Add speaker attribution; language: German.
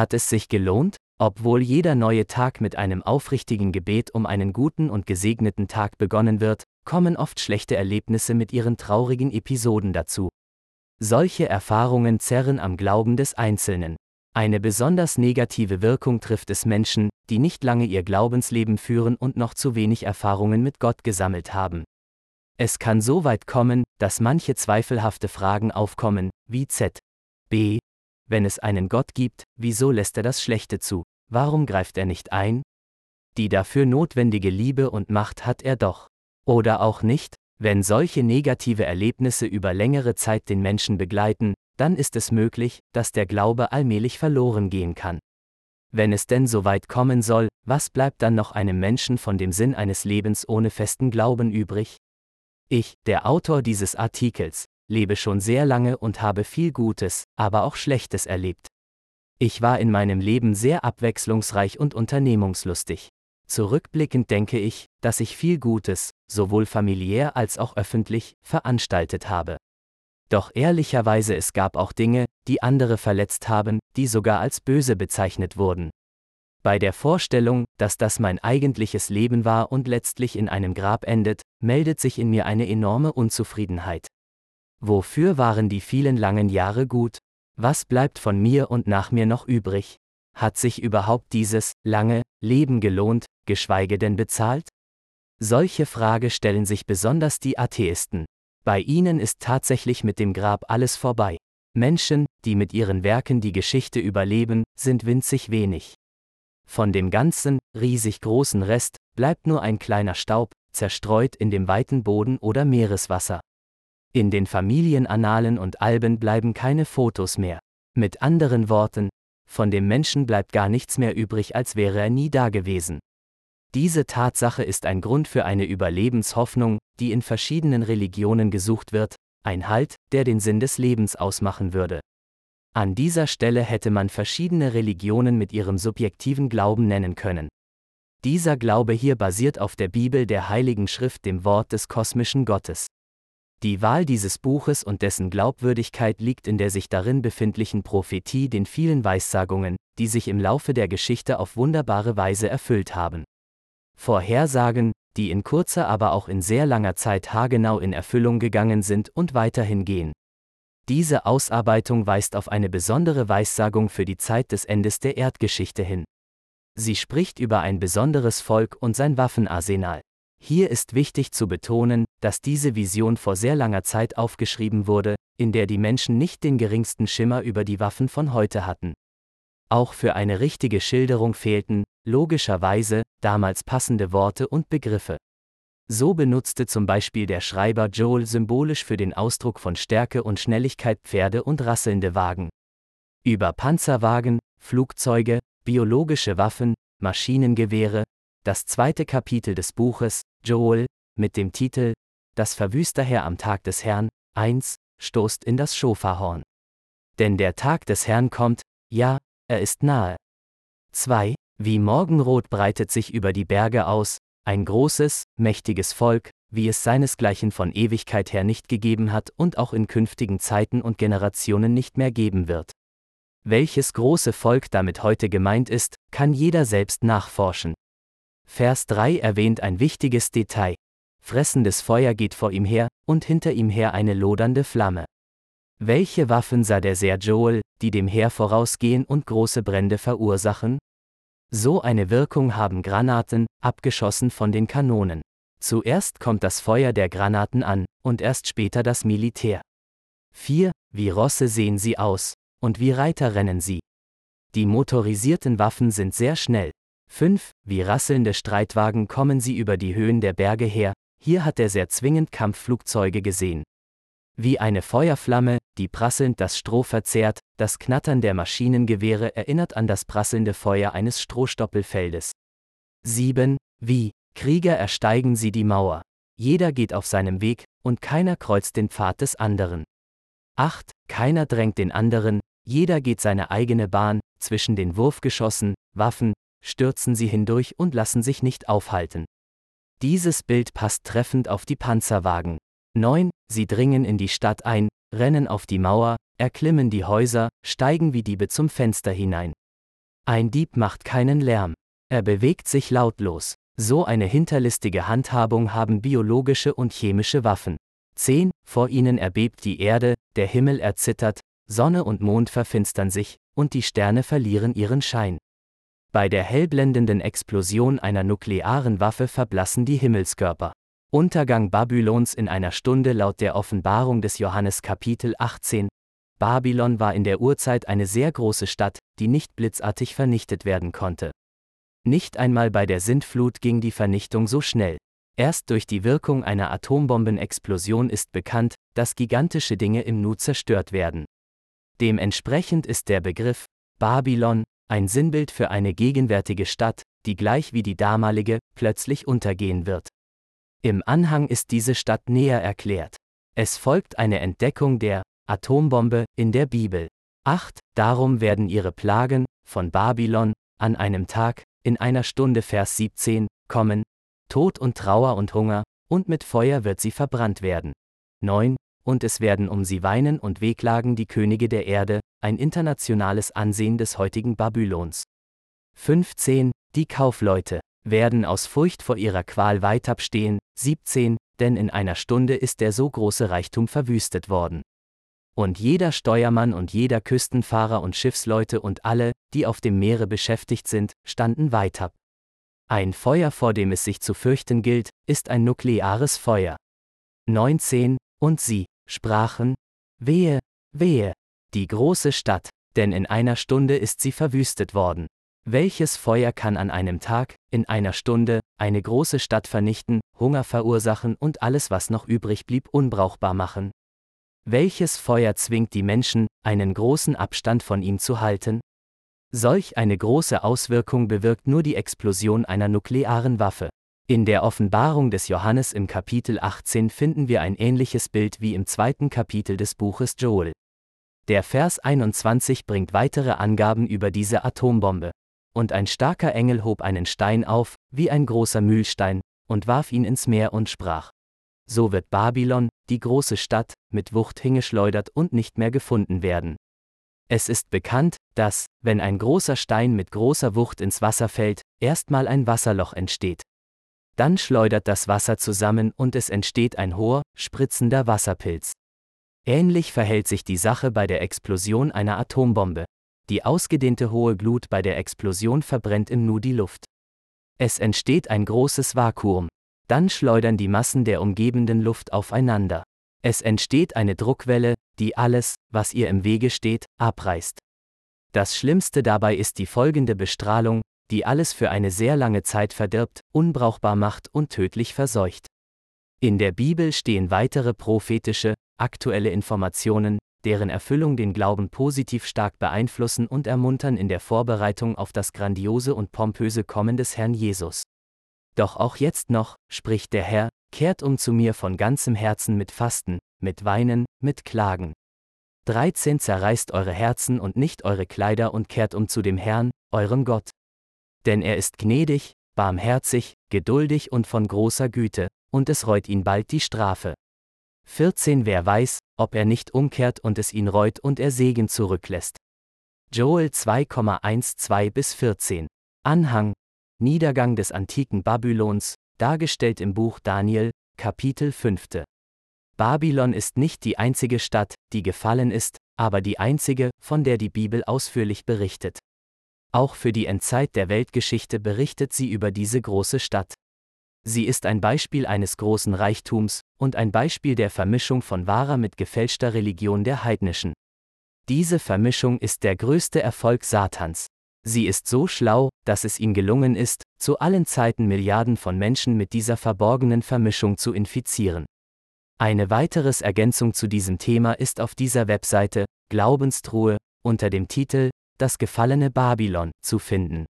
Speaker 1: Hat es sich gelohnt? Obwohl jeder neue Tag mit einem aufrichtigen Gebet um einen guten und gesegneten Tag begonnen wird, kommen oft schlechte Erlebnisse mit ihren traurigen Episoden dazu. Solche Erfahrungen zerren am Glauben des Einzelnen. Eine besonders negative Wirkung trifft es Menschen, die nicht lange ihr Glaubensleben führen und noch zu wenig Erfahrungen mit Gott gesammelt haben. Es kann so weit kommen, dass manche zweifelhafte Fragen aufkommen, wie Z. B. Wenn es einen Gott gibt, wieso lässt er das Schlechte zu? Warum greift er nicht ein? Die dafür notwendige Liebe und Macht hat er doch. Oder auch nicht, wenn solche negative Erlebnisse über längere Zeit den Menschen begleiten, dann ist es möglich, dass der Glaube allmählich verloren gehen kann. Wenn es denn so weit kommen soll, was bleibt dann noch einem Menschen von dem Sinn eines Lebens ohne festen Glauben übrig? Ich, der Autor dieses Artikels, lebe schon sehr lange und habe viel Gutes, aber auch Schlechtes erlebt. Ich war in meinem Leben sehr abwechslungsreich und unternehmungslustig. Zurückblickend denke ich, dass ich viel Gutes, sowohl familiär als auch öffentlich, veranstaltet habe. Doch ehrlicherweise es gab auch Dinge, die andere verletzt haben, die sogar als böse bezeichnet wurden. Bei der Vorstellung, dass das mein eigentliches Leben war und letztlich in einem Grab endet, meldet sich in mir eine enorme Unzufriedenheit. Wofür waren die vielen langen Jahre gut? Was bleibt von mir und nach mir noch übrig? Hat sich überhaupt dieses lange Leben gelohnt, geschweige denn bezahlt? Solche Frage stellen sich besonders die Atheisten. Bei ihnen ist tatsächlich mit dem Grab alles vorbei. Menschen, die mit ihren Werken die Geschichte überleben, sind winzig wenig. Von dem ganzen, riesig großen Rest bleibt nur ein kleiner Staub, zerstreut in dem weiten Boden oder Meereswasser. In den Familienannalen und Alben bleiben keine Fotos mehr. Mit anderen Worten, von dem Menschen bleibt gar nichts mehr übrig, als wäre er nie dagewesen. Diese Tatsache ist ein Grund für eine Überlebenshoffnung, die in verschiedenen Religionen gesucht wird, ein Halt, der den Sinn des Lebens ausmachen würde. An dieser Stelle hätte man verschiedene Religionen mit ihrem subjektiven Glauben nennen können. Dieser Glaube hier basiert auf der Bibel der Heiligen Schrift, dem Wort des kosmischen Gottes. Die Wahl dieses Buches und dessen Glaubwürdigkeit liegt in der sich darin befindlichen Prophetie, den vielen Weissagungen, die sich im Laufe der Geschichte auf wunderbare Weise erfüllt haben. Vorhersagen, die in kurzer aber auch in sehr langer Zeit haargenau in Erfüllung gegangen sind und weiterhin gehen. Diese Ausarbeitung weist auf eine besondere Weissagung für die Zeit des Endes der Erdgeschichte hin. Sie spricht über ein besonderes Volk und sein Waffenarsenal. Hier ist wichtig zu betonen, dass diese Vision vor sehr langer Zeit aufgeschrieben wurde, in der die Menschen nicht den geringsten Schimmer über die Waffen von heute hatten. Auch für eine richtige Schilderung fehlten, logischerweise, damals passende Worte und Begriffe. So benutzte zum Beispiel der Schreiber Joel symbolisch für den Ausdruck von Stärke und Schnelligkeit Pferde und rasselnde Wagen. Über Panzerwagen, Flugzeuge, biologische Waffen, Maschinengewehre, das zweite Kapitel des Buches, Joel, mit dem Titel Das Verwüsterherr am Tag des Herrn, 1, stoßt in das Schofahorn. Denn der Tag des Herrn kommt, ja, er ist nahe. 2. Wie Morgenrot breitet sich über die Berge aus, ein großes, mächtiges Volk, wie es seinesgleichen von Ewigkeit her nicht gegeben hat und auch in künftigen Zeiten und Generationen nicht mehr geben wird. Welches große Volk damit heute gemeint ist, kann jeder selbst nachforschen. Vers 3 erwähnt ein wichtiges Detail. Fressendes Feuer geht vor ihm her, und hinter ihm her eine lodernde Flamme. Welche Waffen sah der Seher Joel, die dem Heer vorausgehen und große Brände verursachen? So eine Wirkung haben Granaten, abgeschossen von den Kanonen. Zuerst kommt das Feuer der Granaten an, und erst später das Militär. 4. Wie Rosse sehen sie aus, und wie Reiter rennen sie. Die motorisierten Waffen sind sehr schnell, 5. Wie rasselnde Streitwagen kommen sie über die Höhen der Berge her, hier hat er sehr zwingend Kampfflugzeuge gesehen. Wie eine Feuerflamme, die prasselnd das Stroh verzehrt, das Knattern der Maschinengewehre erinnert an das prasselnde Feuer eines Strohstoppelfeldes. 7. Wie Krieger ersteigen sie die Mauer. Jeder geht auf seinem Weg, und keiner kreuzt den Pfad des anderen. 8. Keiner drängt den anderen, jeder geht seine eigene Bahn, zwischen den Wurfgeschossen, Waffen, stürzen sie hindurch und lassen sich nicht aufhalten. Dieses Bild passt treffend auf die Panzerwagen. 9. Sie dringen in die Stadt ein, rennen auf die Mauer, erklimmen die Häuser, steigen wie Diebe zum Fenster hinein. Ein Dieb macht keinen Lärm. Er bewegt sich lautlos. So eine hinterlistige Handhabung haben biologische und chemische Waffen. 10. Vor ihnen erbebt die Erde, der Himmel erzittert, Sonne und Mond verfinstern sich, und die Sterne verlieren ihren Schein. Bei der hellblendenden Explosion einer nuklearen Waffe verblassen die Himmelskörper. Untergang Babylons in einer Stunde laut der Offenbarung des Johannes Kapitel 18. Babylon war in der Urzeit eine sehr große Stadt, die nicht blitzartig vernichtet werden konnte. Nicht einmal bei der Sintflut ging die Vernichtung so schnell. Erst durch die Wirkung einer Atombombenexplosion ist bekannt, dass gigantische Dinge im Nu zerstört werden. Dementsprechend ist der Begriff Babylon ein Sinnbild für eine gegenwärtige Stadt, die gleich wie die damalige plötzlich untergehen wird. Im Anhang ist diese Stadt näher erklärt. Es folgt eine Entdeckung der Atombombe in der Bibel. 8. Darum werden ihre Plagen von Babylon an einem Tag, in einer Stunde Vers 17, kommen, Tod und Trauer und Hunger, und mit Feuer wird sie verbrannt werden. 9. Und es werden um sie weinen und wehklagen die Könige der Erde, ein internationales Ansehen des heutigen Babylons. 15. Die Kaufleute werden aus Furcht vor ihrer Qual weitabstehen, 17, denn in einer Stunde ist der so große Reichtum verwüstet worden. Und jeder Steuermann und jeder Küstenfahrer und Schiffsleute und alle, die auf dem Meere beschäftigt sind, standen weitab. Ein Feuer, vor dem es sich zu fürchten gilt, ist ein nukleares Feuer. 19. Und sie sprachen, Wehe, wehe, die große Stadt, denn in einer Stunde ist sie verwüstet worden. Welches Feuer kann an einem Tag, in einer Stunde, eine große Stadt vernichten, Hunger verursachen und alles, was noch übrig blieb, unbrauchbar machen? Welches Feuer zwingt die Menschen, einen großen Abstand von ihm zu halten? Solch eine große Auswirkung bewirkt nur die Explosion einer nuklearen Waffe. In der Offenbarung des Johannes im Kapitel 18 finden wir ein ähnliches Bild wie im zweiten Kapitel des Buches Joel. Der Vers 21 bringt weitere Angaben über diese Atombombe. Und ein starker Engel hob einen Stein auf, wie ein großer Mühlstein, und warf ihn ins Meer und sprach. So wird Babylon, die große Stadt, mit Wucht hingeschleudert und nicht mehr gefunden werden. Es ist bekannt, dass, wenn ein großer Stein mit großer Wucht ins Wasser fällt, erstmal ein Wasserloch entsteht. Dann schleudert das Wasser zusammen und es entsteht ein hoher, spritzender Wasserpilz. Ähnlich verhält sich die Sache bei der Explosion einer Atombombe. Die ausgedehnte hohe Glut bei der Explosion verbrennt im Nu die Luft. Es entsteht ein großes Vakuum. Dann schleudern die Massen der umgebenden Luft aufeinander. Es entsteht eine Druckwelle, die alles, was ihr im Wege steht, abreißt. Das Schlimmste dabei ist die folgende Bestrahlung, die alles für eine sehr lange Zeit verdirbt, unbrauchbar macht und tödlich verseucht. In der Bibel stehen weitere prophetische, aktuelle Informationen, deren Erfüllung den Glauben positiv stark beeinflussen und ermuntern in der Vorbereitung auf das grandiose und pompöse Kommen des Herrn Jesus. Doch auch jetzt noch, spricht der Herr, kehrt um zu mir von ganzem Herzen mit Fasten, mit Weinen, mit Klagen. 13 Zerreißt eure Herzen und nicht eure Kleider und kehrt um zu dem Herrn, eurem Gott. Denn er ist gnädig, barmherzig, geduldig und von großer Güte, und es reut ihn bald die Strafe. 14 Wer weiß, ob er nicht umkehrt und es ihn reut und er Segen zurücklässt. Joel 2,12 bis 14. Anhang Niedergang des antiken Babylons, dargestellt im Buch Daniel, Kapitel 5. Babylon ist nicht die einzige Stadt, die gefallen ist, aber die einzige, von der die Bibel ausführlich berichtet. Auch für die Endzeit der Weltgeschichte berichtet sie über diese große Stadt. Sie ist ein Beispiel eines großen Reichtums und ein Beispiel der Vermischung von wahrer mit gefälschter Religion der Heidnischen. Diese Vermischung ist der größte Erfolg Satans. Sie ist so schlau, dass es ihm gelungen ist, zu allen Zeiten Milliarden von Menschen mit dieser verborgenen Vermischung zu infizieren. Eine weiteres Ergänzung zu diesem Thema ist auf dieser Webseite Glaubenstruhe unter dem Titel Das gefallene Babylon zu finden.